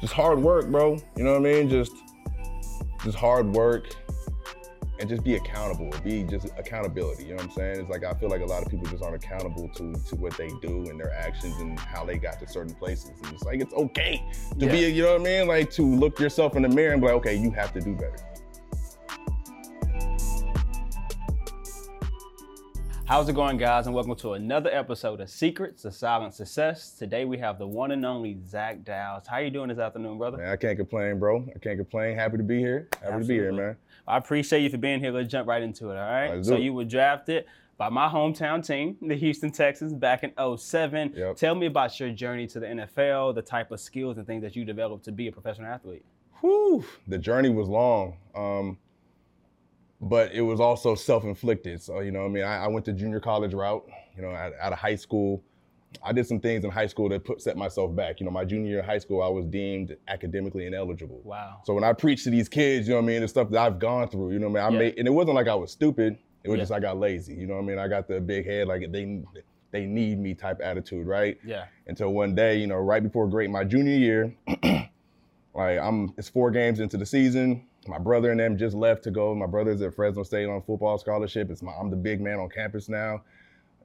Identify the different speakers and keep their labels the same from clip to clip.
Speaker 1: just hard work, bro. You know what I mean? Just just hard work and just be accountable. Be just accountability. You know what I'm saying? It's like I feel like a lot of people just aren't accountable to to what they do and their actions and how they got to certain places. And it's like it's okay to
Speaker 2: Yeah.
Speaker 1: be, you know what I mean? Like to look yourself in the mirror and be like, okay, you have to do better.
Speaker 2: How's it going, guys? And welcome to another episode of Secrets of Silent Success. Today we have the one and only Zac Diles. How you doing this afternoon, brother?
Speaker 1: Man, I can't complain, bro. I can't complain. Happy to be here. Happy to be here, man.
Speaker 2: I appreciate you for being here. Let's jump right into it, all right? So you were drafted by my hometown team, the Houston Texans, back in 07.
Speaker 1: Yep.
Speaker 2: Tell me about your journey to the NFL, the type of skills and things that you developed to be a professional athlete.
Speaker 1: Whew, the journey was long, um, but it was also self-inflicted. So you know, what I mean, I, I went the junior college route. You know, out, out of high school, I did some things in high school that put set myself back. You know, my junior year of high school, I was deemed academically ineligible.
Speaker 2: Wow.
Speaker 1: So when I preach to these kids, you know what I mean, the stuff that I've gone through, you know what I mean, I
Speaker 2: Yeah.
Speaker 1: made, and it wasn't like I was stupid. It was
Speaker 2: Yeah.
Speaker 1: just I got lazy. You know what I mean? I got the big head, like they they need me type attitude, right?
Speaker 2: Yeah.
Speaker 1: until one day, you know, right before grade my junior year, like I'm it's four games into the season. My brother and them just left to go. My brother's at Fresno State on football scholarship. It's my I'm the big man on campus now.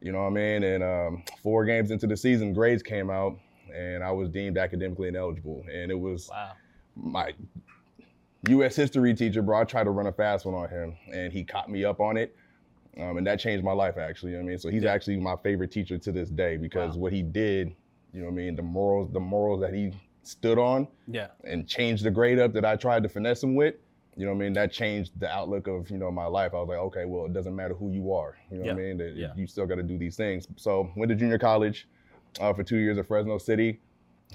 Speaker 1: You know what I mean? And um, four games into the season, grades came out, and I was deemed academically ineligible. And it was
Speaker 2: Wow.
Speaker 1: my U.S. history teacher, bro. I tried to run a fast one on him, and he caught me up on it, um, and that changed my life. Actually, you know what I mean, so he's
Speaker 2: Yeah.
Speaker 1: actually my favorite teacher to this day because
Speaker 2: Wow.
Speaker 1: what he did, you know, what I mean, the morals, the morals that he stood on,
Speaker 2: Yeah.
Speaker 1: and changed the grade up that I tried to finesse him with. You know what I mean? That changed the outlook of you know my life. I was like, okay, well, it doesn't matter who you are. You know what I mean? That
Speaker 2: Yeah.
Speaker 1: You still got to do these things. So went to junior college uh, for two years at Fresno City.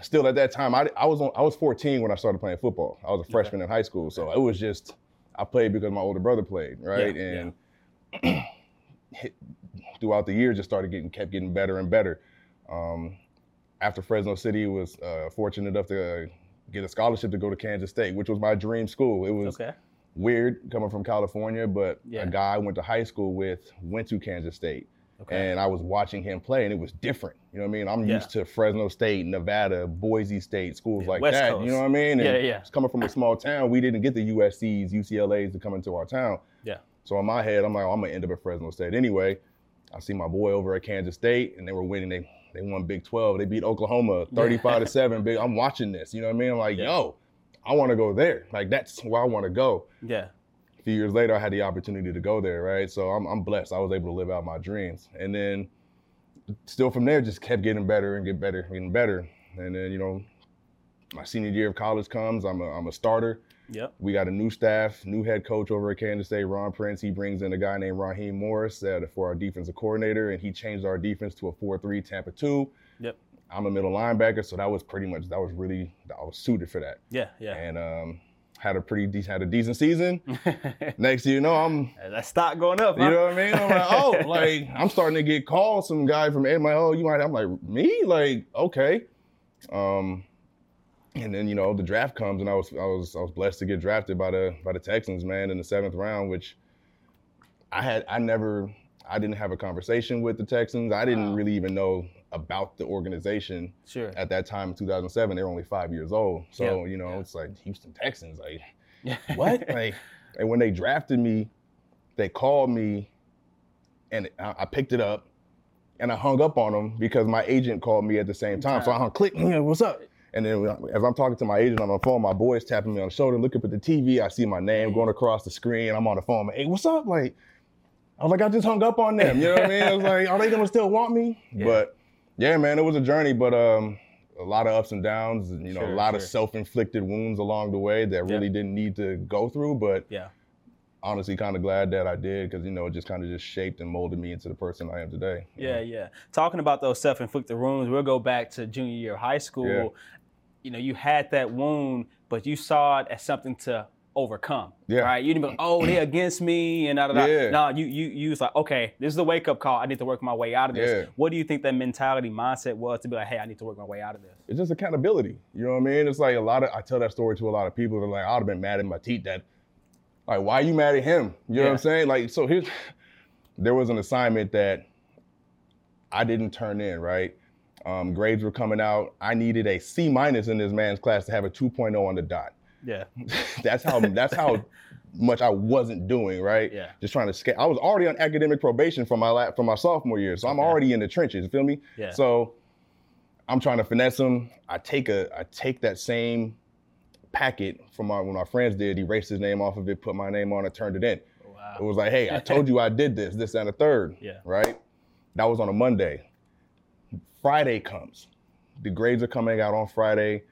Speaker 1: Still at that time, I, I was on, I was 14 when I started playing football. I was a freshman in high school, so it was just I played because my older brother played, right?
Speaker 2: Yeah,
Speaker 1: and throughout the years, just started getting kept getting better and better. Um, after Fresno City, was uh, fortunate enough to uh, get a scholarship to go to Kansas State, which was my dream school. It was
Speaker 2: Okay.
Speaker 1: weird coming from California, but
Speaker 2: Yeah.
Speaker 1: a guy I went to high school with went to Kansas State.
Speaker 2: Okay.
Speaker 1: And I was watching him play, and it was different. You know what I mean? I'm
Speaker 2: Yeah.
Speaker 1: used to Fresno State, Nevada, Boise State, schools
Speaker 2: Yeah,
Speaker 1: like
Speaker 2: West
Speaker 1: that.
Speaker 2: Coast.
Speaker 1: You know what I mean? And
Speaker 2: Yeah, yeah.
Speaker 1: Coming from a small town, we didn't get the USC's, UCLA's to come into our town.
Speaker 2: Yeah.
Speaker 1: So in my head, I'm like, oh, I'm gonna end up at Fresno State anyway. I see my boy over at Kansas State, and they were winning. They they won Big 12. They beat Oklahoma 35 to seven. Big. I'm watching this. You know what I mean? I'm like,
Speaker 2: Yeah.
Speaker 1: yo, I want to go there. Like that's where I want to go
Speaker 2: Yeah.
Speaker 1: a few years later, I had the opportunity to go there, right? So I'm, I'm blessed. I was able to live out my dreams. And then still from there, just kept getting better and get better, getting better. And then, you know, my senior year of college comes, I'm a, I'm a starter.
Speaker 2: Yep.
Speaker 1: We got a new staff, new head coach over at Kansas State, Ron Prince. He brings in a guy named Raheem Morris uh, for our defensive coordinator, and he changed our defense to a 4-3 Tampa 2.
Speaker 2: Yep.
Speaker 1: I'm a middle linebacker, so that was pretty much, that was really, I was suited for that.
Speaker 2: Yeah. Yeah.
Speaker 1: And um, had a pretty, de- had a decent season. Next thing you know, I'm
Speaker 2: that stock going up.
Speaker 1: you
Speaker 2: huh?
Speaker 1: know what I mean? I'm like, oh, like I'm starting to get calls. Some guy from like, oh, you might. I'm like, me? Like, okay. Um, and then you know the draft comes, and I was I was I was blessed to get drafted by the by the Texans, man, in the seventh round, which I had I never I didn't have a conversation with the Texans. I didn't
Speaker 2: Wow.
Speaker 1: really even know about the organization
Speaker 2: Sure.
Speaker 1: at that time in 2007. They were only five years old, so
Speaker 2: Yeah,
Speaker 1: you know
Speaker 2: yeah.
Speaker 1: it's like Houston Texans, like what? like, and when they drafted me, they called me, and I, I picked it up, and I hung up on them because my agent called me at the same time. So I hung click, "Yeah, what's up? And then as I'm talking to my agent on the phone, my boy's tapping me on the shoulder, looking up at the TV. I see my name going across the screen. I'm on the phone. Hey, what's up? Like, I was like, I just hung up on them. You know what I mean? I was like, are they gonna still want me?
Speaker 2: Yeah.
Speaker 1: But yeah, man, it was a journey, but um, a lot of ups and downs. You know,
Speaker 2: Sure,
Speaker 1: a lot of self-inflicted wounds along the way that
Speaker 2: Yeah.
Speaker 1: really didn't need to go through. But
Speaker 2: Yeah.
Speaker 1: honestly, kind of glad that I did because you know it just kind of just shaped and molded me into the person I am today.
Speaker 2: Yeah,
Speaker 1: know?
Speaker 2: yeah. Talking about those self-inflicted wounds, we'll go back to junior year of high school.
Speaker 1: Yeah.
Speaker 2: You know, you had that wound, but you saw it as something to overcome.
Speaker 1: Yeah.
Speaker 2: Right? You didn't be like, oh, they're against me and da da.
Speaker 1: Yeah.
Speaker 2: No, you you you was like, okay, this is a wake up call. I need to work my way out of this.
Speaker 1: Yeah.
Speaker 2: What do you think that mentality mindset was to be like, hey, I need to work my way out of this?
Speaker 1: it's just accountability. You know what I mean? It's like a lot of I tell that story to a lot of people. They're like, I'd have been mad at my teeth that like why you mad at him? You know what I'm saying? Like so here's there was an assignment that I didn't turn in, right? Um, grades were coming out. I needed a C minus in this man's class to have a 2.0 on the dot.
Speaker 2: Yeah.
Speaker 1: that's how that's how much I wasn't doing, right?
Speaker 2: Yeah.
Speaker 1: Just trying to scale. I was already on academic probation from my la- from my sophomore year, so I'm already in the trenches. You feel me?
Speaker 2: Yeah.
Speaker 1: So I'm trying to finesse him. I take a I take that same packet from my when my friends did, erased his name off of it, put my name on it, turned it in.
Speaker 2: Wow.
Speaker 1: It was like, hey, I told you I did this, this and a third.
Speaker 2: Yeah.
Speaker 1: Right? That was on a Monday. Friday comes. The grades are coming out on Friday.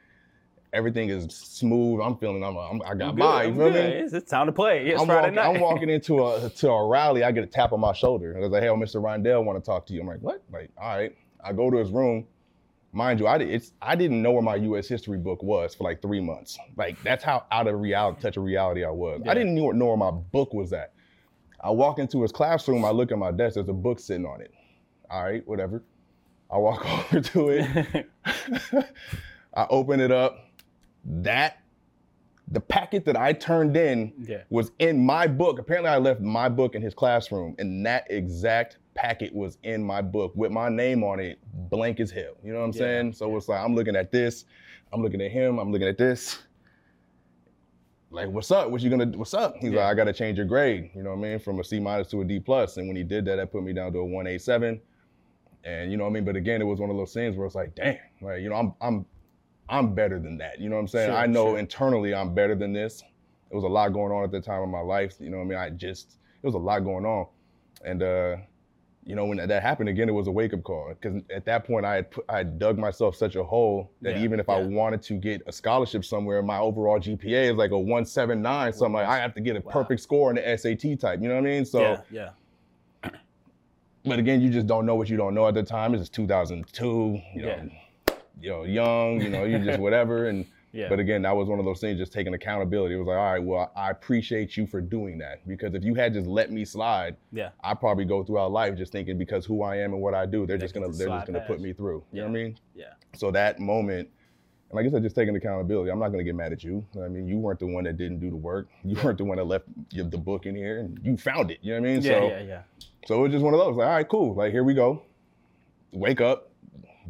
Speaker 1: Everything is smooth. I'm feeling I'm, I'm I got
Speaker 2: good,
Speaker 1: You feel me?
Speaker 2: It's, it's time to play. It's
Speaker 1: I'm
Speaker 2: Friday
Speaker 1: walking,
Speaker 2: night.
Speaker 1: I'm walking into a to a rally. I get a tap on my shoulder. I was like, "Hey, oh, Mr. Rondell, want to talk to you." I'm like, "What?" Like, all right. I go to his room. Mind you, I did, it's I didn't know where my U.S. history book was for like three months. Like that's how out of reality, touch of reality I was.
Speaker 2: Yeah.
Speaker 1: I didn't know know where my book was at. I walk into his classroom. I look at my desk. There's a book sitting on it. All right, whatever. I walk over to it. I open it up. That the packet that I turned in
Speaker 2: yeah.
Speaker 1: was in my book. Apparently, I left my book in his classroom, and that exact packet was in my book with my name on it, blank as hell. You know what I'm
Speaker 2: Yeah,
Speaker 1: saying? So
Speaker 2: yeah.
Speaker 1: it's like I'm looking at this, I'm looking at him, I'm looking at this. Like, what's up? What you gonna? What's up? He's like, I gotta change your grade. You know what I mean? From a C minus to a D plus. And when he did that, that put me down to a one eight seven. And you know what I mean? But again, it was one of those things where it's like, damn, like you know, I'm I'm I'm better than that. You know what I'm saying?
Speaker 2: Sure,
Speaker 1: I know
Speaker 2: sure.
Speaker 1: internally I'm better than this. It was a lot going on at the time of my life. You know what I mean? I just it was a lot going on, and uh, you know when that happened again, it was a wake up call because at that point I had put, I had dug myself such a hole that
Speaker 2: Yeah,
Speaker 1: even if I wanted to get a scholarship somewhere, my overall GPA is like a 179, something like I have to get a
Speaker 2: Wow.
Speaker 1: perfect score in the SAT type. You know what I mean? So.
Speaker 2: yeah. Yeah.
Speaker 1: But again, you just don't know what you don't know at the time. This is 2002. You know,
Speaker 2: Yeah.
Speaker 1: you know, young. You know, you just whatever. And
Speaker 2: Yeah.
Speaker 1: but again, that was one of those things. Just taking accountability. It was like, all right, well, I appreciate you for doing that because if you had just let me slide,
Speaker 2: yeah.
Speaker 1: I probably go throughout life just thinking because who I am and what I do, they're
Speaker 2: They
Speaker 1: just gonna
Speaker 2: just
Speaker 1: they're just gonna put me through. You know what I mean?
Speaker 2: Yeah.
Speaker 1: So that moment. And like I said, just taking accountability. I'm not gonna get mad at you. I mean, you weren't the one that didn't do the work. You weren't the one that left the book in here, and you found it. You know what I mean?
Speaker 2: Yeah.
Speaker 1: so,
Speaker 2: yeah. Yeah.
Speaker 1: so it was just one of those, like, all right, cool. Like, here we go. Wake up,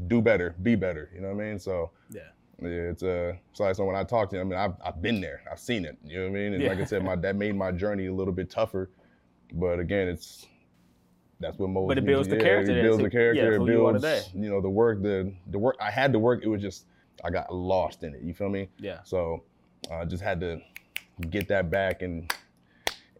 Speaker 1: do better, be better. You know what I mean? So
Speaker 2: Yeah.
Speaker 1: yeah, it's uh so like so when I talk to him, I mean, I've, I've been there, I've seen it. You know what I mean? And like I said, my that made my journey a little bit tougher. But again, it's that's what molds
Speaker 2: But it builds the
Speaker 1: Yeah,
Speaker 2: character
Speaker 1: It builds the character.
Speaker 2: yeah,
Speaker 1: it
Speaker 2: you
Speaker 1: builds,
Speaker 2: today.
Speaker 1: you know, the work, the the work. I had to work. It was just I got lost in it. You feel me?
Speaker 2: Yeah.
Speaker 1: So I just had to get that back and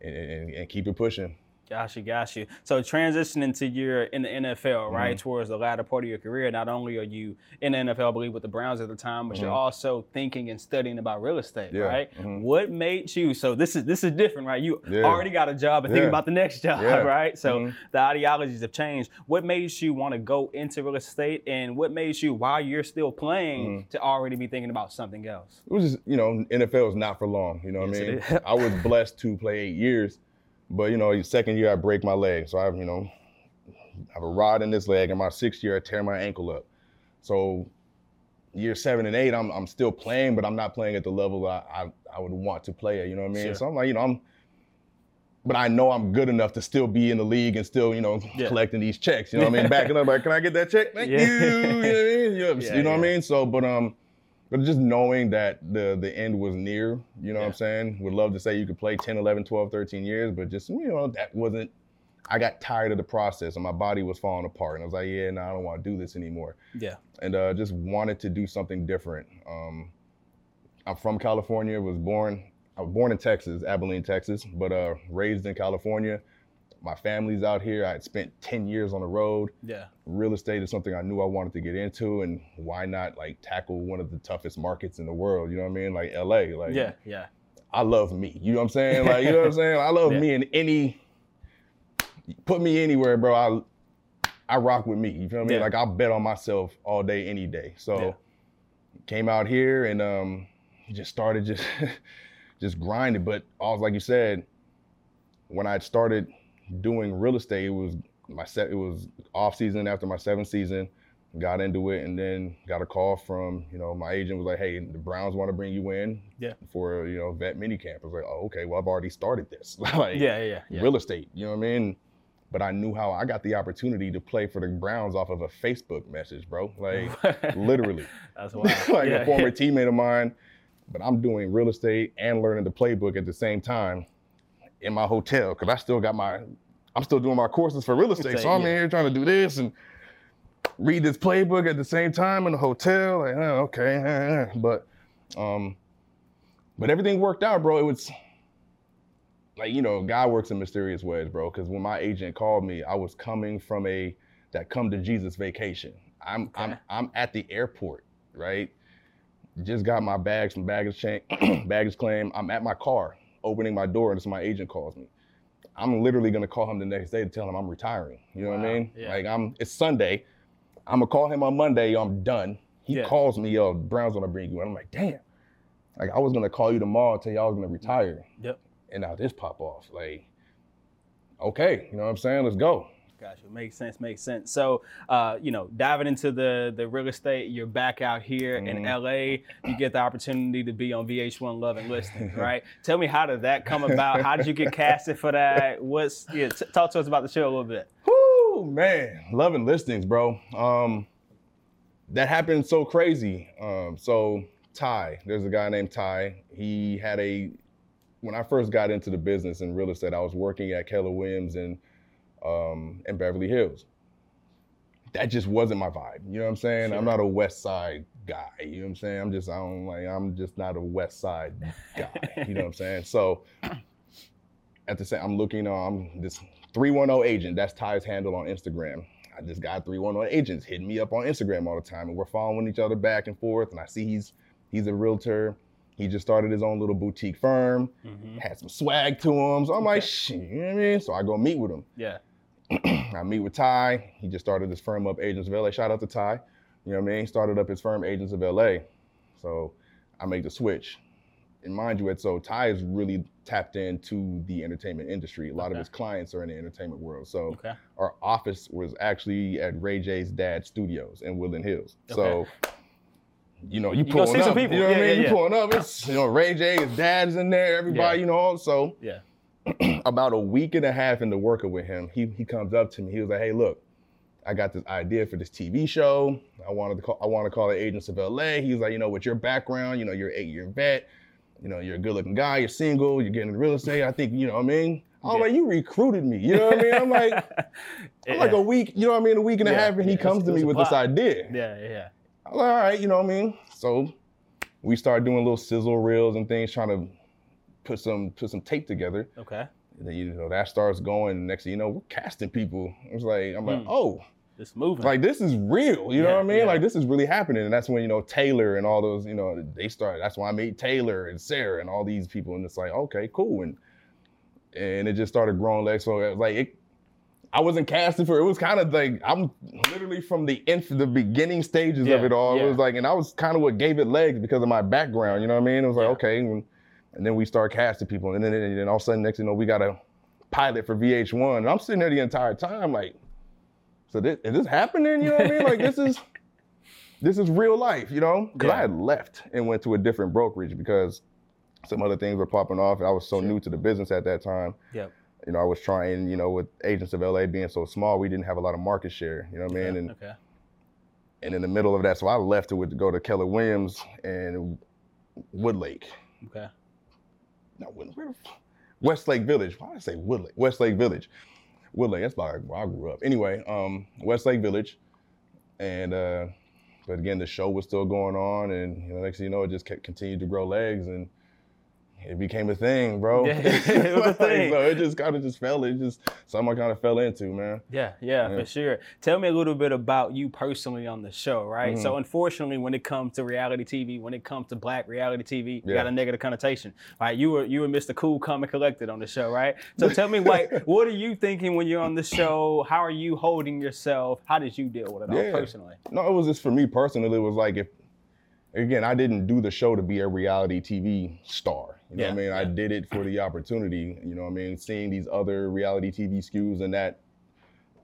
Speaker 1: and, and, and keep it pushing.
Speaker 2: Got you, got you. So transitioning to your in the NFL, right,
Speaker 1: Mhm.
Speaker 2: towards the latter part of your career, not only are you in the NFL, I believe, with the Browns at the time, but you're
Speaker 1: Mhm.
Speaker 2: also thinking and studying about real estate,
Speaker 1: Yeah,
Speaker 2: right?
Speaker 1: mhm.
Speaker 2: What made you? So this is this is different, right? You
Speaker 1: Yeah.
Speaker 2: already got a job and thinking about the next job,
Speaker 1: Yeah.
Speaker 2: right? So
Speaker 1: Mhm.
Speaker 2: the ideologies have changed. What made you want to go into real estate, and what made you, while you're still playing,
Speaker 1: Mm-hmm.
Speaker 2: to already be thinking about something else?
Speaker 1: it was just you know NFL is not for long. You know what
Speaker 2: Yes,
Speaker 1: I mean? I was blessed to play eight years, but you know, second year I break my leg, so I have you know I have a rod in this leg, and my sixth year I tear my ankle up. So year seven and eight, I'm I'm still playing, but I'm not playing at the level I I, I would want to play at. You know what I mean?
Speaker 2: Sure.
Speaker 1: So I'm like, you know, I'm. But I know I'm good enough to still be in the league and still, you know,
Speaker 2: Yeah.
Speaker 1: collecting these checks. You know what I mean? Backing up, like, can I get that check? Thank
Speaker 2: Yeah.
Speaker 1: you. You know what I mean? You know,
Speaker 2: Yeah,
Speaker 1: you know what I mean? So, but um, but just knowing that the the end was near, you know what I'm saying? Would love to say you could play 10, 11, 12, 13 years, but just, you know, that wasn't, I got tired of the process and my body was falling apart. And I was like, yeah, no, I don't want to do this anymore.
Speaker 2: Yeah.
Speaker 1: And uh, just wanted to do something different. Um, I'm from California, was born, I was born in Texas, Abilene, Texas, but uh, raised in California. My family's out here. I had spent 10 years on the road
Speaker 2: Yeah.
Speaker 1: real estate is something I knew I wanted to get into, and why not like tackle one of the toughest markets in the world? You know what I mean? Like LA. Like
Speaker 2: Yeah. Yeah.
Speaker 1: I love me. You know what I'm saying? Like you know what I'm saying? I love
Speaker 2: Yeah.
Speaker 1: me in any. Put me anywhere, bro. I I rock with me. You feel me?
Speaker 2: Yeah.
Speaker 1: Like I'll bet on myself all day, any day. So
Speaker 2: Yeah.
Speaker 1: came out here and um just started just just grinding. But also like you said, when I started doing real estate, it was my set it was off season after my seventh season. Got into it and then got a call from, you know, my agent was like, Hey, the Browns want to bring you in
Speaker 2: Yeah.
Speaker 1: for, you know, vet mini camp. I was like, Oh, okay, well I've already started this. like
Speaker 2: Yeah. Yeah. Yeah.
Speaker 1: real estate. You know what I mean? but I knew how I got the opportunity to play for the Browns off of a Facebook message, bro. Like literally.
Speaker 2: That's wild.
Speaker 1: like
Speaker 2: Yeah.
Speaker 1: a former teammate of mine, but I'm doing real estate and learning the playbook at the same time in my hotel because I still got my, I'm still doing my courses for real estate. So I'm
Speaker 2: Yeah.
Speaker 1: in here trying to do this and read this playbook at the same time in the hotel. Like, oh, okay, eh, eh. but, um, but everything worked out, bro. It was like you know, God works in mysterious ways, bro. Because when my agent called me, I was coming from a that come to Jesus vacation. I'm I'm I'm at the airport, right? Just got my bags from baggage chain, baggage claim. I'm at my car, opening my door, and so my agent calls me. I'm literally gonna call him the next day to tell him I'm retiring. You know what I mean?
Speaker 2: yeah.
Speaker 1: Like I'm. It's Sunday. I'm gonna call him on Monday. Yo, I'm done. He
Speaker 2: Yeah.
Speaker 1: calls me, yo, Brown's gonna bring you. in. I'm like, damn. Like I was gonna call you tomorrow, tell you I was gonna retire
Speaker 2: Yep.
Speaker 1: and now this pop off. Like, okay, you know what I'm saying? Let's go.
Speaker 2: Gotcha. Makes sense. Makes sense. So, uh, you know, diving into the the real estate, you're back out here in
Speaker 1: Mhm.
Speaker 2: LA. You get the opportunity to be on VH1 Love and Listings, right? Tell me how did that come about? How did you get casted for that? What's yeah? T- talk to us about the show a little bit.
Speaker 1: Whoo, man, Love and Listings, bro. Um, that happened so crazy. Um, so Ty, there's a guy named Ty. He had a when I first got into the business in real estate, I was working at Keller Williams in um, in Beverly Hills. That just wasn't my vibe. You know what I'm saying?
Speaker 2: Sure.
Speaker 1: I'm not a West Side guy. You know what I'm saying? I'm just I don't like I'm just not a West Side guy. you know what I'm saying? So at the same, I'm looking on I'm this 310 agent. That's Ty's handle on Instagram. I just got 310 agents hitting me up on Instagram all the time, and we're following each other back and forth. And I see he's he's a realtor. He just started his own little boutique firm.
Speaker 2: Mhm.
Speaker 1: Had some swag to him. So I'm like,
Speaker 2: Okay.
Speaker 1: shit, you know what I mean? So I go meet with him.
Speaker 2: Yeah.
Speaker 1: I meet with Ty. He just started his firm up, Agents of LA. Shout out to Ty. You know what I mean? He started up his firm, Agents of LA. So I make the switch. And mind you, it's so Ty is really tapped into the entertainment industry. A lot of his clients are in the entertainment world. So
Speaker 2: Okay.
Speaker 1: our office was actually at Ray J's dad's studios in Woodland Hills.
Speaker 2: Okay.
Speaker 1: So, you know, you
Speaker 2: You
Speaker 1: pulling
Speaker 2: some
Speaker 1: up.
Speaker 2: people.
Speaker 1: You know what
Speaker 2: Yeah,
Speaker 1: I mean?
Speaker 2: yeah,
Speaker 1: You pulling up. It's you know Ray J, his dad's in there. Everybody,
Speaker 2: Yeah.
Speaker 1: you know. So
Speaker 2: Yeah.
Speaker 1: About a week and a half into working with him, he he comes up to me. He was like, "Hey, look, I got this idea for this TV show. I wanted to call. I want to call it Agents of LA." He was like, "You know, with your background, you know, you're an eight-year vet. You know, you're a good-looking guy. You're single. You're getting into real estate. I think you know what I mean." I was
Speaker 2: Yeah.
Speaker 1: like, "You recruited me. You know what I mean?" I'm like, I'm like a week. You know what I mean? A week and a half, and he
Speaker 2: yeah,
Speaker 1: comes to me with this idea.
Speaker 2: yeah, yeah.
Speaker 1: I'm like, all right, you know what I mean? So we start doing little sizzle reels and things, trying to put some put some tape together.
Speaker 2: Okay.
Speaker 1: And then you know that starts going. Next thing you know, we're casting people. It's like I'm like,
Speaker 2: Hmm.
Speaker 1: oh,
Speaker 2: It's moving.
Speaker 1: like this is real. You know what I mean?
Speaker 2: yeah.
Speaker 1: Like this is really happening. And that's when you know Taylor and all those. You know they start. That's why I made Taylor and Sarah and all these people. And it's like okay, cool. And and it just started growing. Like so, it was like it. I wasn't casting for it. was kind of like I'm literally from the inf- the beginning stages of it all.
Speaker 2: yeah.
Speaker 1: It was like, and I was kind of what gave it legs because of my background. You know what I mean? It was like
Speaker 2: Yeah.
Speaker 1: okay, and, and then we start casting people, and then and then all of a sudden, next thing you know, we got a pilot for VH1, and I'm sitting there the entire time like, so this is this happening? You know what I mean? Like this is this is real life, you know? Because
Speaker 2: Yeah.
Speaker 1: I had left and went to a different brokerage because some other things were popping off. and I was so
Speaker 2: Sure.
Speaker 1: new to the business at that time
Speaker 2: Yep.
Speaker 1: you know, I was trying, you know, with Agents of LA being so small, we didn't have a lot of market share, you know what I mean? And
Speaker 2: okay.
Speaker 1: and in the middle of that, so I left it to go to Keller Williams and Woodlake.
Speaker 2: Okay.
Speaker 1: No, where Westlake Village. Why did I say Woodlake? Westlake Village. Woodlake, that's where I grew up. Anyway, um, Westlake Village. And uh, but again, the show was still going on, and you know, next thing you know, it just kept, continued to grow legs, and it became a thing, bro.
Speaker 2: Yeah, it was a thing.
Speaker 1: so it just kind of just fell. It just something I kind of fell into, man.
Speaker 2: Yeah, yeah,
Speaker 1: Yeah.
Speaker 2: for sure. Tell me a little bit about you personally on the show, right?
Speaker 1: Mhm.
Speaker 2: So, unfortunately, when it comes to reality TV, when it comes to black reality TV, you got a negative connotation, right? You were you were Mr. Cool, Calm, and Collected on the show, right? So, tell me, like, what are you thinking when you're on the show? How are you holding yourself? How did you deal with it all personally?
Speaker 1: No, it was just for me personally. It was like if, again, I didn't do the show to be a reality TV star. You know what I
Speaker 2: Yeah,
Speaker 1: mean? I did it for the opportunity. You know what I mean? Seeing these other reality TV skews and that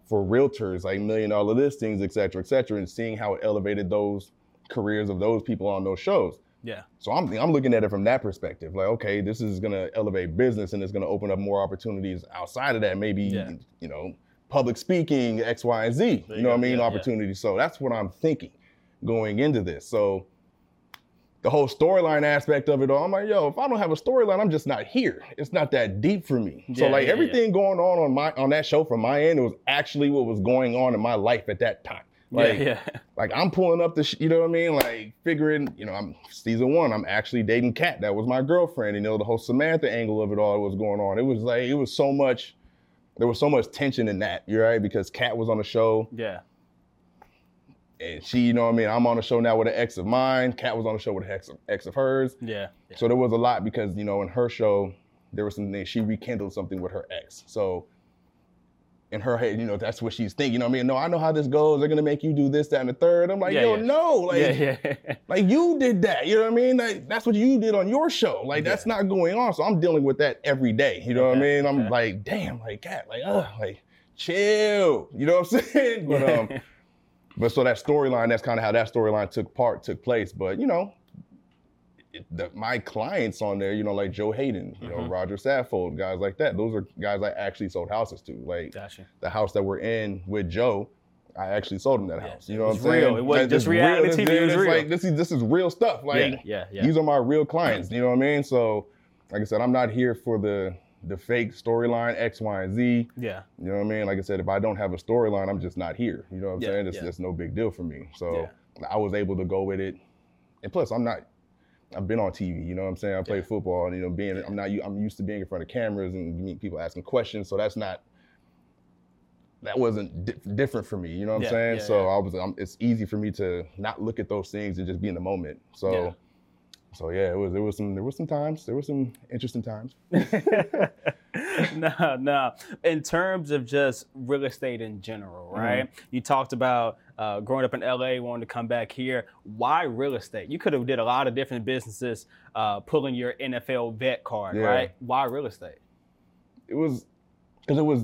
Speaker 1: for realtors, like million dollar listings, et cetera, et cetera, and seeing how it elevated those careers of those people on those shows.
Speaker 2: Yeah,
Speaker 1: So I'm I'm looking at it from that perspective. Like, okay, this is gonna elevate business and it's gonna open up more opportunities outside of that. Maybe
Speaker 2: Yeah.
Speaker 1: you know, public speaking, X, Y, and Z.
Speaker 2: There
Speaker 1: You know what I mean?
Speaker 2: Yeah, yeah.
Speaker 1: Opportunity. So that's what I'm thinking going into this. So the whole storyline aspect of it all, I'm like, yo, if I don't have a storyline, I'm just not here. It's not that deep for me. so like
Speaker 2: yeah, yeah.
Speaker 1: everything going on on my on that show from my end, it was actually what was going on in my life at that time. Like,
Speaker 2: yeah, yeah.
Speaker 1: like I'm pulling up the, sh- you know what I mean? Like figuring, you know, I'm season one. I'm actually dating Kat. That was my girlfriend. You know, the whole Samantha angle of it all was going on. It was like it was so much. There was so much tension in that. You're right because Kat was on the show
Speaker 2: Yeah.
Speaker 1: And she, you know what I mean. I'm on the show now with an ex of mine. Kat was on the show with an ex of, ex of hers.
Speaker 2: Yeah. yeah.
Speaker 1: So there was a lot because you know in her show there was something she rekindled something with her ex. So in her head, you know that's what she's thinking. You know what I mean? No, I know how this goes. They're gonna make you do this, that, and the third. I'm like,
Speaker 2: Yeah,
Speaker 1: yo,
Speaker 2: yeah.
Speaker 1: no, like,
Speaker 2: yeah, yeah.
Speaker 1: like you did that. You know what I mean? Like that's what you did on your show. Like that's not going on. So I'm dealing with that every day. You know what I mean? I'm like, damn, like Kat, like, ugh, like chill. You know what I'm saying? But um, but so that storyline, that's kind of how that storyline took part, took place. But you know, it, the, my clients on there, you know, like Joe Haden, you know,
Speaker 2: Mhm.
Speaker 1: Rodger Saffold, guys like that. Those are guys I actually sold houses to. Like
Speaker 2: gotcha.
Speaker 1: the house that we're in with Joe, I actually sold him that
Speaker 2: Yeah,
Speaker 1: house. You
Speaker 2: it
Speaker 1: know what I'm saying?
Speaker 2: It wasn't
Speaker 1: Like,
Speaker 2: just reality
Speaker 1: This-
Speaker 2: TV, it was real.
Speaker 1: Like this is this is real stuff. Like
Speaker 2: yeah, yeah, yeah.
Speaker 1: these are my real clients. You know what I mean? So, like I said, I'm not here for the the fake storyline X, Y, and Z.
Speaker 2: yeah.
Speaker 1: You know what I mean? Like I said, if I don't have a storyline, I'm just not here. You know what I'm
Speaker 2: Yeah,
Speaker 1: saying? It's
Speaker 2: yeah.
Speaker 1: just no big deal for me. So I was able to go with it. And plus, I'm not. I've been on TV. You know what I'm saying? I play
Speaker 2: Yeah.
Speaker 1: football, and you know, being I'm not. I'm used to being in front of cameras and meet people asking questions. So that's not. That wasn't di- different for me. You know what I'm saying?
Speaker 2: yeah,
Speaker 1: so
Speaker 2: yeah.
Speaker 1: I was. I'm, it's easy for me to not look at those things and just be in the moment. So. So yeah, it was. There was some. There was some times. There was some interesting times.
Speaker 2: no, no. In terms of just real estate in general, right? You talked about uh, growing up in LA, wanting to come back here. Why real estate? You could have did a lot of different businesses, uh, pulling your NFL vet card,
Speaker 1: Yeah.
Speaker 2: right? Why real estate?
Speaker 1: It was because it was.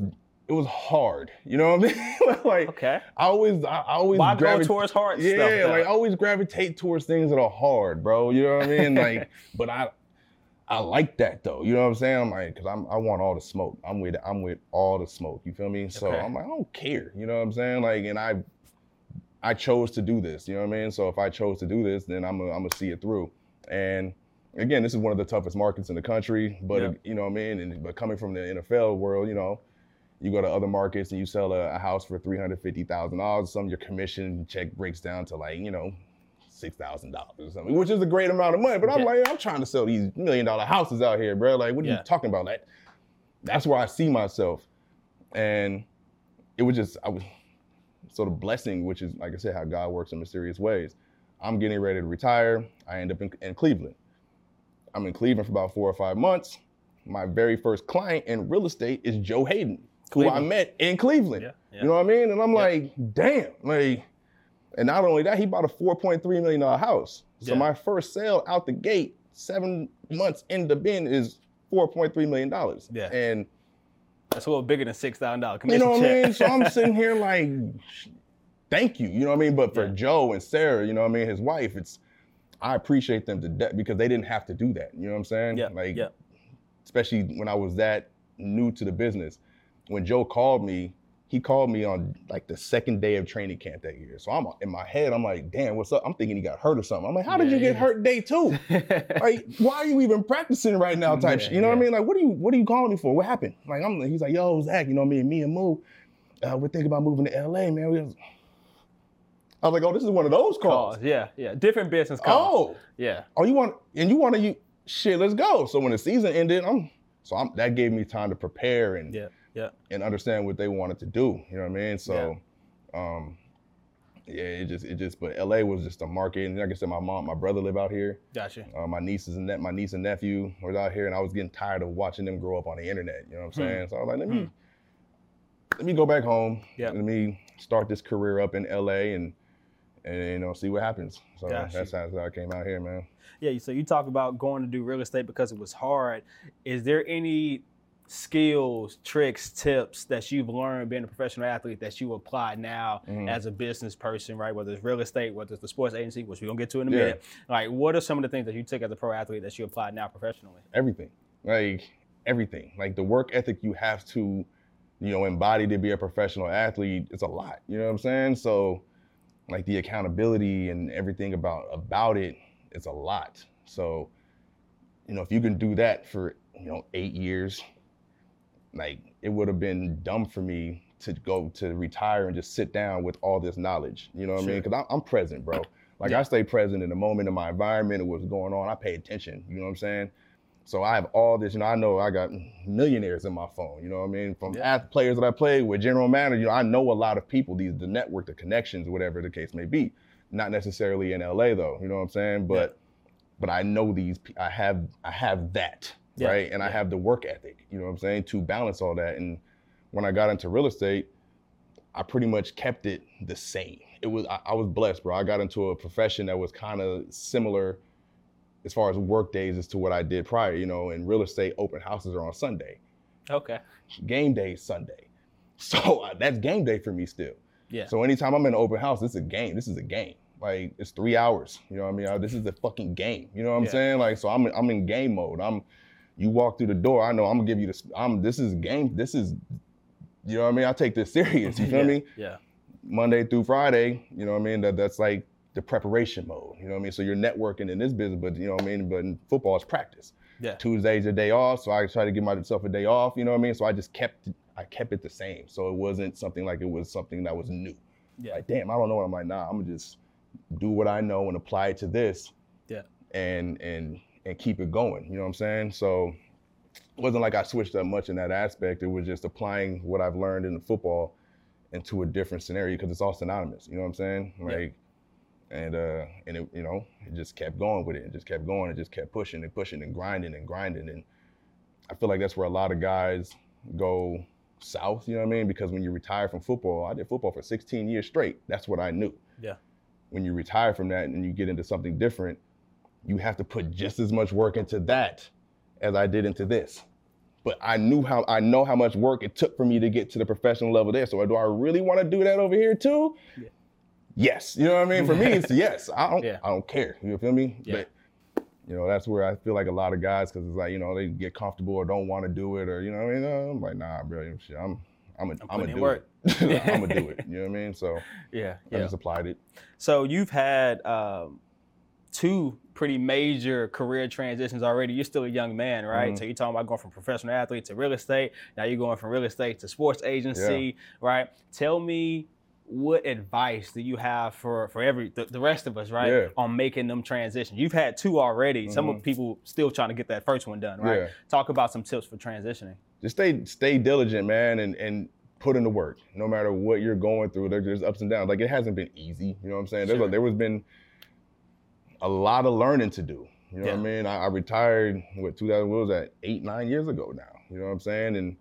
Speaker 1: It was hard. You know what I mean? like
Speaker 2: Okay.
Speaker 1: I always. I always.
Speaker 2: Why go towards hard
Speaker 1: Yeah,
Speaker 2: stuff? though?
Speaker 1: like I always gravitate towards things that are hard, bro. You know what I mean? Like, but I, I like that though. You know what I'm saying? I'm like, cause I'm, I want all the smoke. I'm with, I'm with all the smoke. You feel me? So
Speaker 2: Okay.
Speaker 1: I'm like, I don't care. You know what I'm saying? Like, and I, I chose to do this. You know what I mean? So if I chose to do this, then I'm, gonna, I'm gonna see it through. And again, this is one of the toughest markets in the country. But
Speaker 2: Yeah.
Speaker 1: you know what I mean? And but coming from the NFL world, you know. You go to other markets and you sell a, a house for three hundred fifty thousand dollars. Some of your commission check breaks down to like you know six thousand dollars or something, which is a great amount of money. But I'm
Speaker 2: Yeah.
Speaker 1: like, I'm trying to sell these million dollar houses out here, bro. Like, what are
Speaker 2: Yeah.
Speaker 1: you talking about? Like, that's where I see myself, and it was just I was sort of blessing, which is like I said, how God works in mysterious ways. I'm getting ready to retire. I end up in, in Cleveland. I'm in Cleveland for about four or five months. My very first client in real estate is Joe Haden, who I met in Cleveland.
Speaker 2: Yeah, yeah.
Speaker 1: You know what I mean? And I'm
Speaker 2: Yeah.
Speaker 1: like, damn, like, and not only that, he bought a 4.3 million dollar house. So my first sale out the gate, seven months into bin is 4.3 million dollars.
Speaker 2: Yeah.
Speaker 1: And
Speaker 2: That's a little bigger than six thousand dollars
Speaker 1: you know what I mean? So I'm sitting here like, thank you. You know what I mean? But for. Joe and Sarah, you know what I mean, his wife, it's I appreciate them to death because they didn't have to do that. You know what I'm saying?
Speaker 2: Yeah,
Speaker 1: Like,
Speaker 2: yeah.
Speaker 1: especially when I was that new to the business. When Joe called me, he called me on like the second day of training camp that year. So I'm in my head, I'm like, damn, what's up? I'm thinking he got hurt or something. I'm like, how did
Speaker 2: Yeah,
Speaker 1: you get
Speaker 2: yeah.
Speaker 1: hurt day two? like, why are you even practicing right now? Type
Speaker 2: Yeah,
Speaker 1: shit. You know what I mean? Like, what are you what are you calling me for? What happened? Like, I'm he's like, yo, Zac, you know me and me and Moo, uh, we're thinking about moving to LA, man. We was, I was like, oh, this is one of those calls.
Speaker 2: Calls, yeah, yeah. Different business calls.
Speaker 1: Oh,
Speaker 2: Yeah.
Speaker 1: oh, you want and you want to you shit, let's go. So when the season ended, I'm so I'm that gave me time to prepare and
Speaker 2: Yeah, yeah.
Speaker 1: and understand what they wanted to do. You know what I mean? So um yeah, it just it just but LA was just a market. And like I said, my mom, my brother live out here.
Speaker 2: Gotcha.
Speaker 1: Uh, my nieces and ne- my niece and nephew was out here, and I was getting tired of watching them grow up on the internet. You know what I'm
Speaker 2: Hmm.
Speaker 1: saying? So I was like, let me let me go back home.
Speaker 2: Yeah.
Speaker 1: Let me start this career up in LA and and you know see what happens. So
Speaker 2: Gotcha.
Speaker 1: that's how I came out here, man.
Speaker 2: Yeah, so you talk about going to do real estate because it was hard. Is there any skills, tricks, tips that you've learned being a professional athlete that you apply now
Speaker 1: Mhm.
Speaker 2: as a business person, right? Whether it's real estate, whether it's the sports agency, which we're gonna get to in a
Speaker 1: Yeah.
Speaker 2: minute. Like, what are some of the things that you took as a pro athlete that you apply now professionally?
Speaker 1: everything like everything like the work ethic you have to you know, embody to be a professional athlete, it's a lot. You know what I'm saying? So like the accountability and everything about about it, it's a lot. So, you know, if you can do that for, you know, eight years, like it would have been dumb for me to go to retire and just sit down with all this knowledge. You know what sure. I mean? Because I'm, present, bro. Like yeah. I stay present in the moment of my environment and what's going on. I pay attention. You know what I'm saying? So I have all this, you know, I know I got millionaires in my phone, you know what I mean? From yeah. players that I play with, general manager, you know, I know a lot of people, these the network, the connections, whatever the case may be. Not necessarily in LA though, you know what I'm saying? But yeah. but I know these I have I have that, yeah. right? And I have the work ethic, you know what I'm saying, to balance all that. And when I got into real estate, I pretty much kept it the same. It was I, I was blessed, bro. I got into a profession that was kind of similar as far as work days as to what I did prior. You know, in real estate, open houses are on Sunday.
Speaker 2: Okay.
Speaker 1: Game day is Sunday. So uh, that's game day for me still.
Speaker 2: Yeah.
Speaker 1: So anytime I'm in an open house, this is a game. This is a game. Like it's three hours. You know what I mean? Uh, this is a fucking game. You know what I'm yeah. saying? Like so, I'm I'm in game mode. I'm. You walk through the door. I know I'm gonna give you this. I'm. This is game. This is. You know what I mean? I take this serious. You feel
Speaker 2: yeah.
Speaker 1: me?
Speaker 2: Yeah.
Speaker 1: Monday through Friday. You know what I mean? That that's like the preparation mode. You know what I mean? So you're networking in this business, but you know what I mean? But in football, it's practice.
Speaker 2: Yeah.
Speaker 1: Tuesday's a day off, so I try to give myself a day off. You know what I mean? So I just kept I kept it the same. So it wasn't something like it was something that was new.
Speaker 2: Yeah.
Speaker 1: Like damn, I don't know. what I'm like nah, I'm gonna just do what I know and apply it to this.
Speaker 2: Yeah.
Speaker 1: And and and keep it going. You know what I'm saying? So it wasn't like I switched up much in that aspect. It was just applying what I've learned in the football into a different scenario because it's all synonymous. You know what I'm saying? Like. Yeah and uh, and it, you know, it just kept going with it. It just kept going. It just kept pushing and pushing and grinding and grinding. And I feel like that's where a lot of guys go south. You know what I mean? Because when you retire from football, I did football for 16 years straight. That's what I knew.
Speaker 2: Yeah.
Speaker 1: When you retire from that and you get into something different, you have to put just as much work into that as I did into this. But I knew how I know how much work it took for me to get to the professional level there. So do I really want to do that over here too? Yeah yes. You know what I mean? For me, it's yes. I don't yeah. I don't care. You feel me?
Speaker 2: Yeah.
Speaker 1: But you know, that's where I feel like a lot of guys, because it's like, you know, they get comfortable or don't want to do it, or you know, I mean, uh, I'm like, nah, bro, shit, I'm I'm gonna I'm, I'm do work. it. I'm gonna do it. You know what I mean? So
Speaker 2: yeah, yeah.
Speaker 1: I just applied it.
Speaker 2: So you've had um, two pretty major career transitions already. You're still a young man, right? Mm-hmm. So you're talking about going from professional athlete to real estate. Now you're going from real estate to sports agency, yeah. right? Tell me what advice do you have for for every the, the rest of us right
Speaker 1: yeah.
Speaker 2: on making them transition you've had two already mm-hmm. some of people still trying to get that first one done right yeah. talk about some tips for transitioning
Speaker 1: just stay stay diligent man and and put in the work no matter what you're going through there's ups and downs like it hasn't been easy you know what i'm saying sure. there was been a lot of learning to do you know yeah. what i mean I, I retired what 2000 what was that eight nine years ago now you know what i'm saying and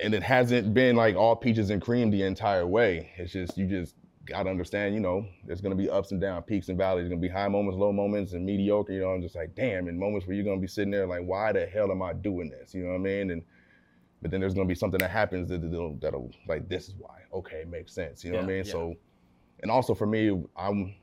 Speaker 1: and it hasn't been like all peaches and cream the entire way. It's just you just got to understand, you know, there's gonna be ups and downs, peaks and valleys. There's gonna be high moments, low moments, and mediocre. You know, I'm just like, damn, and moments where you're gonna be sitting there like, why the hell am I doing this? You know what I mean? And but then there's gonna be something that happens that, that'll, that'll like, this is why. Okay, makes sense. You know
Speaker 2: yeah,
Speaker 1: what I mean?
Speaker 2: Yeah.
Speaker 1: So, and also for me, I'm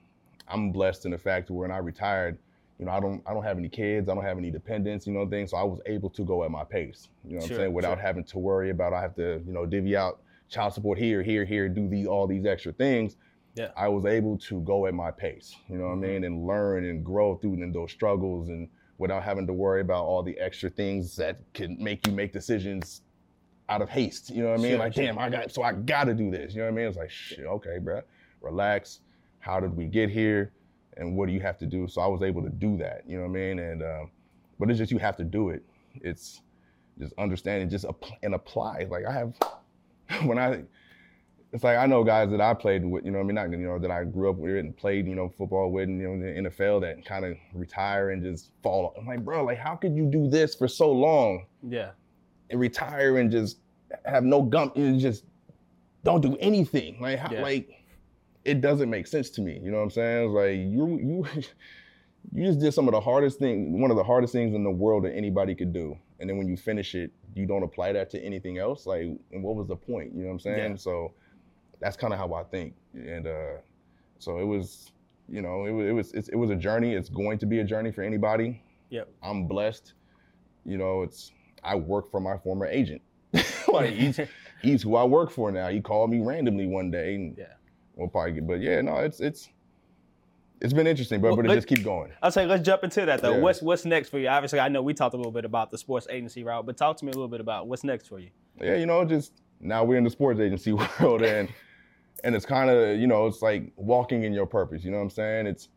Speaker 1: I'm blessed in the fact that when I retired, you know, I don't I don't have any kids, I don't have any dependents, you know, things. So I was able to go at my pace, you know what sure, I'm saying, without
Speaker 2: sure.
Speaker 1: having to worry about I have to, you know, divvy out child support here, here, here, do these all these extra things.
Speaker 2: Yeah.
Speaker 1: I was able to go at my pace, you know what
Speaker 2: mm-hmm.
Speaker 1: I mean, and learn and grow through those struggles and without having to worry about all the extra things that can make you make decisions out of haste. You know what I mean?
Speaker 2: Sure,
Speaker 1: like, damn, I got so I gotta do this. You know what I mean? It's like, shit, okay, bro, relax. How did we get here? and what do you have to do? So I was able to do that, you know what I mean? And um, but it's just you have to do it. It's just understanding, just and apply. Like I have when I, it's like I know guys that I played with, you know, what I mean, not you know that I grew up with and played, you know, football with, and you know, in the NFL that kind of retire and just fall. I'm like, bro, like how could you do this for so long?
Speaker 2: Yeah.
Speaker 1: And retire and just have no gum and just don't do anything. Like how,
Speaker 2: Yeah.
Speaker 1: like it doesn't make sense to me. You know what I'm saying? It's like you you you just did some of the hardest thing, one of the hardest things in the world that anybody could do. And then when you finish it, you don't apply that to anything else. Like, and what was the point? You know what I'm saying?
Speaker 2: Yeah.
Speaker 1: So that's kind of how I think. And uh, so it was, you know, it was it was it's, it was a journey. It's going to be a journey for anybody.
Speaker 2: Yep.
Speaker 1: I'm blessed. You know, it's I work for my former agent. like he's he's who I work for now. He called me randomly one day. And
Speaker 2: Yeah.
Speaker 1: We'll probably get, but yeah, no, it's it's it's been interesting, but
Speaker 2: Well,
Speaker 1: but it just keep going.
Speaker 2: I'll say let's jump into that though.
Speaker 1: Yeah.
Speaker 2: What's what's next for you? Obviously, I know we talked a little bit about the sports agency route, but talk to me a little bit about what's next for you.
Speaker 1: yeah, you know, just now we're in the sports agency world and and it's kind of, you know, it's like walking in your purpose, you know what I'm saying? It's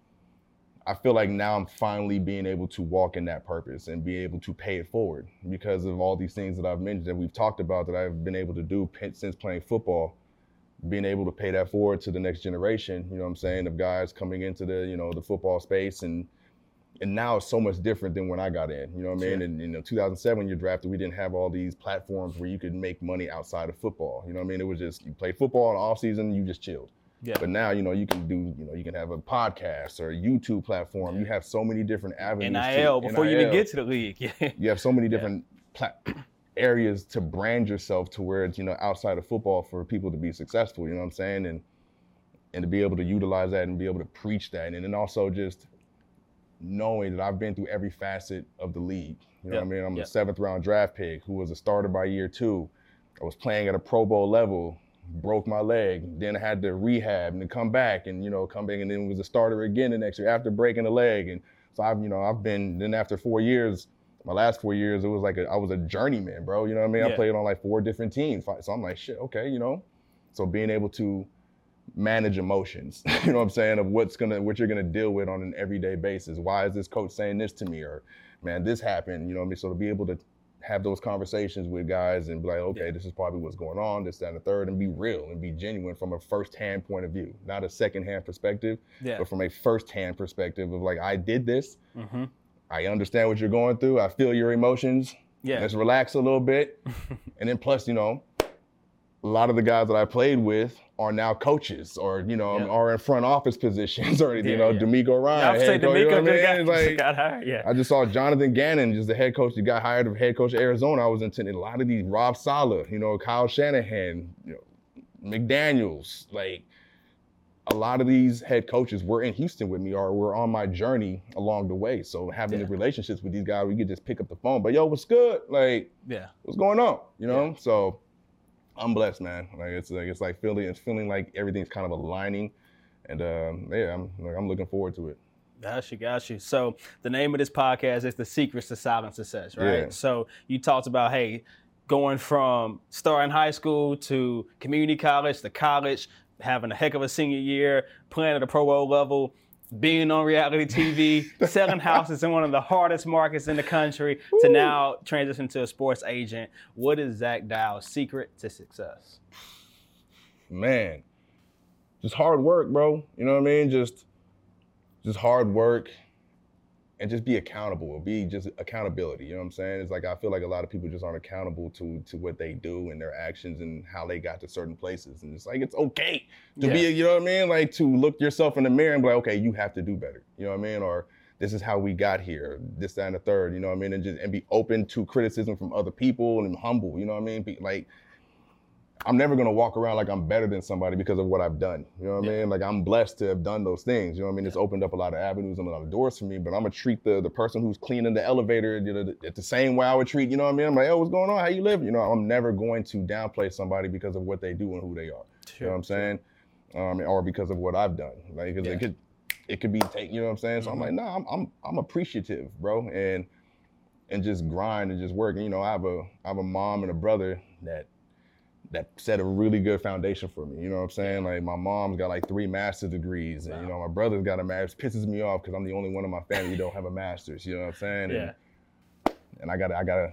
Speaker 1: I feel like now I'm finally being able to walk in that purpose and be able to pay it forward because of all these things that I've mentioned that we've talked about that I've been able to do since playing football, being able to pay that forward to the next generation, you know what I'm saying, of guys coming into the, you know, the football space and and now it's so much different than when I got in. You know what I mean?
Speaker 2: Sure.
Speaker 1: And you know, 2007 when you're drafted, we didn't have all these platforms where you could make money outside of football. You know what I mean? It was just you play football in the off season, you just chilled.
Speaker 2: Yeah.
Speaker 1: But now, you know, you can do, you know, you can have a podcast or a YouTube platform. You have so many different avenues. to-
Speaker 2: NIL before you even get to the league. Yeah.
Speaker 1: You have so many
Speaker 2: Yeah.
Speaker 1: different pla- areas to brand yourself to where it's, you know, outside of football for people to be successful. You know what I'm saying? And and to be able to utilize that and be able to preach that, and then also just knowing that I've been through every facet of the league. You know what I mean? I'm a seventh round draft pick who was a starter by year two. I was playing at a Pro Bowl level, broke my leg, then I had to rehab and then come back and you know come back and then was a starter again the next year after breaking the leg. And so I've you know I've been then after four years, my last four years it was like a, I was a journeyman, bro. You know what I mean?
Speaker 2: Yeah.
Speaker 1: I played on like four different teams, so I'm like shit, okay, you know. So being able to manage emotions, you know what I'm saying, of what's gonna what you're gonna deal with on an everyday basis. Why is this coach saying this to me? Or man, this happened, you know what I mean? So to be able to have those conversations with guys and be like, okay,
Speaker 2: Yeah.
Speaker 1: this is probably what's going on, this, that, and the third, and be real and be genuine from a first-hand point of view, not a second-hand perspective,
Speaker 2: Yeah.
Speaker 1: but from a first-hand perspective of like, I did this,
Speaker 2: hmm
Speaker 1: I understand what you're going through, I feel your emotions,
Speaker 2: Yeah.
Speaker 1: let's relax a little bit. and then plus, you know, a lot of the guys that I played with are now coaches or, you know,
Speaker 2: Yeah.
Speaker 1: are in front office positions or,
Speaker 2: Yeah,
Speaker 1: you know,
Speaker 2: yeah.
Speaker 1: DeMeco Ryans.
Speaker 2: I would say
Speaker 1: head coach, you know I
Speaker 2: got,
Speaker 1: mean?
Speaker 2: Just
Speaker 1: like-
Speaker 2: got hired. Yeah.
Speaker 1: I just saw Jonathan Gannon, just the head coach that got hired, of head coach of Arizona. I was intending a lot of these Rob Saleh, you know, Kyle Shanahan, you know, McDaniels, like a lot of these head coaches were in Houston with me or were on my journey along the way. So having
Speaker 2: Yeah.
Speaker 1: the relationships with these guys, we could just pick up the phone, but yo, what's good? Like,
Speaker 2: yeah.
Speaker 1: what's going on? You know? So I'm blessed, man. Like it's like it's like feeling it's feeling like everything's kind of aligning. And um, yeah, I'm like, I'm looking forward to it.
Speaker 2: Got you, got you. So the name of this podcast is The Secrets to Silent Success, right?
Speaker 1: Yeah.
Speaker 2: So you talked about, hey, going from starting high school to community college to college, having a heck of a senior year, playing at a Pro Bowl level, being on reality TV, selling houses in one of the hardest markets in the country, to now transition to a sports agent. What is Zac Diles' secret to success?
Speaker 1: man, just hard work, bro. You know what I mean? Just just hard work and just be accountable. Be just accountability. You know what I'm saying? It's like I feel like a lot of people just aren't accountable to to what they do and their actions and how they got to certain places. And it's like it's okay to
Speaker 2: Yeah.
Speaker 1: be, you know what I mean? Like to look yourself in the mirror and be like, okay, you have to do better. You know what I mean? Or this is how we got here, this, that, and the third, you know what I mean? And just and be open to criticism from other people and humble, you know what I mean? Be like I'm never gonna walk around like I'm better than somebody because of what I've done. You know what
Speaker 2: Yeah.
Speaker 1: I mean? Like I'm blessed to have done those things. You know what I mean? It's opened up a lot of avenues and a lot of doors for me. But I'm gonna treat the the person who's cleaning the elevator you know, the, the same way I would treat. You know what I mean? I'm like, oh, what's going on? How you live? You know, I'm never going to downplay somebody because of what they do and who they are. You know what I'm saying? Um, or because of what I've done. Like 'cause
Speaker 2: Yeah.
Speaker 1: it could it could be take. You know what I'm saying? So
Speaker 2: Mhm.
Speaker 1: I'm like, nah, I'm I'm I'm appreciative, bro, and and just grind and just work. And, you know, I have a I have a mom and a brother that that set a really good foundation for me. You know what I'm saying? Like my mom's got like three master's degrees, and you know my brother's got a master's. Pisses me off because I'm the only one in my family who don't have a master's. You know what I'm saying?
Speaker 2: Yeah.
Speaker 1: And, and I gotta I gotta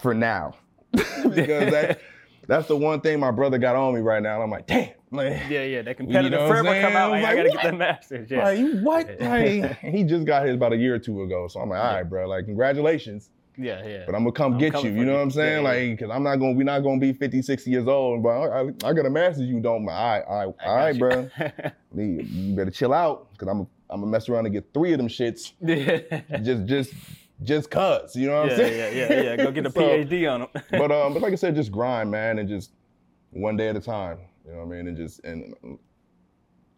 Speaker 1: for now because that that's the one thing my brother got on me right now. And I'm like, damn, like,
Speaker 2: Yeah, yeah. That competitive
Speaker 1: know I'm
Speaker 2: forever come out.
Speaker 1: I'm
Speaker 2: Like, I gotta
Speaker 1: what?
Speaker 2: get that masters. Yeah.
Speaker 1: like you what? Like, he just got his about a year or two ago. So I'm like, all right, bro. Like, congratulations.
Speaker 2: Yeah, yeah.
Speaker 1: But I'm gonna come
Speaker 2: I'm
Speaker 1: get you. You know
Speaker 2: you.
Speaker 1: what I'm saying?
Speaker 2: Yeah, yeah.
Speaker 1: Like, cause I'm not gonna, we're not gonna be 50, 60 years old. But I, I, I got a master's. You don't. All right, all right,
Speaker 2: I
Speaker 1: all right,
Speaker 2: got
Speaker 1: bro.
Speaker 2: you.
Speaker 1: Better chill out, cause I'm, I'm gonna mess around and get three of them shits.
Speaker 2: yeah,
Speaker 1: Just, just, just cause. You know what I'm
Speaker 2: yeah,
Speaker 1: saying?
Speaker 2: yeah, yeah, yeah. Go get a
Speaker 1: So-
Speaker 2: PhD on them.
Speaker 1: but um, but like I said, just grind, man, and just one day at a time. You know what I mean? And just and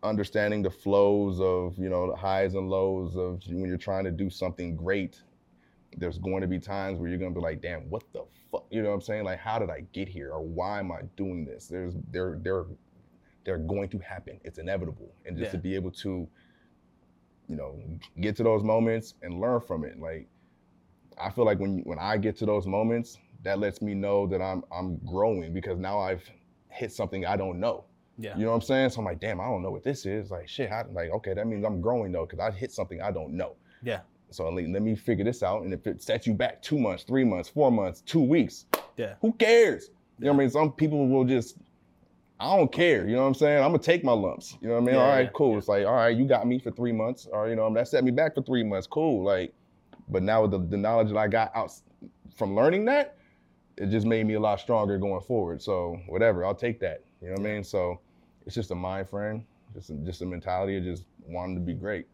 Speaker 1: understanding the flows of you know the highs and lows of when you're trying to do something great. There's going to be times where you're gonna be like, damn, what the fuck? You know what I'm saying? Like, how did I get here, or why am I doing this? There's they're they're they're going to happen. It's inevitable, and just
Speaker 2: Yeah.
Speaker 1: to be able to, you know, get to those moments and learn from it. Like, I feel like when when I get to those moments, that lets me know that I'm I'm growing because now I've hit something I don't know.
Speaker 2: Yeah.
Speaker 1: You know what I'm saying? So I'm like, damn, I don't know what this is. Like, shit, how, like, okay, that means I'm growing though, because I hit something I don't know.
Speaker 2: Yeah.
Speaker 1: So let, let me figure this out. And if it sets you back two months, three months, four months, two weeks,
Speaker 2: Yeah.
Speaker 1: who cares? You know what I mean? Some people will just, I don't care. You know what I'm saying? I'm gonna take my lumps. You know what I mean?
Speaker 2: Yeah,
Speaker 1: all right,
Speaker 2: yeah,
Speaker 1: cool.
Speaker 2: yeah.
Speaker 1: It's like, all right, you got me for three months, or you know, I'm that set me back for three months. Cool. Like, but now with the, the knowledge that I got out from learning that, it just made me a lot stronger going forward. So whatever, I'll take that. You know what I mean? So it's just a mind frame, just a, just a mentality of just wanting to be great.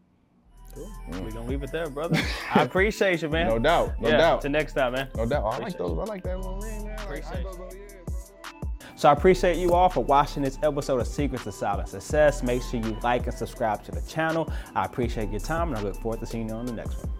Speaker 2: Cool. We're gonna leave it there, brother. I appreciate you, man.
Speaker 1: No doubt, no
Speaker 2: yeah.
Speaker 1: doubt,
Speaker 2: Till next time, man.
Speaker 1: no doubt. I like those. I like that little ring, man.
Speaker 2: Appreciate
Speaker 1: go, go, yeah, bro.
Speaker 2: So I appreciate you all for watching this episode of Secrets of Silent Success. Make sure you like and subscribe to the channel. I appreciate your time and I look forward to seeing you on the next one.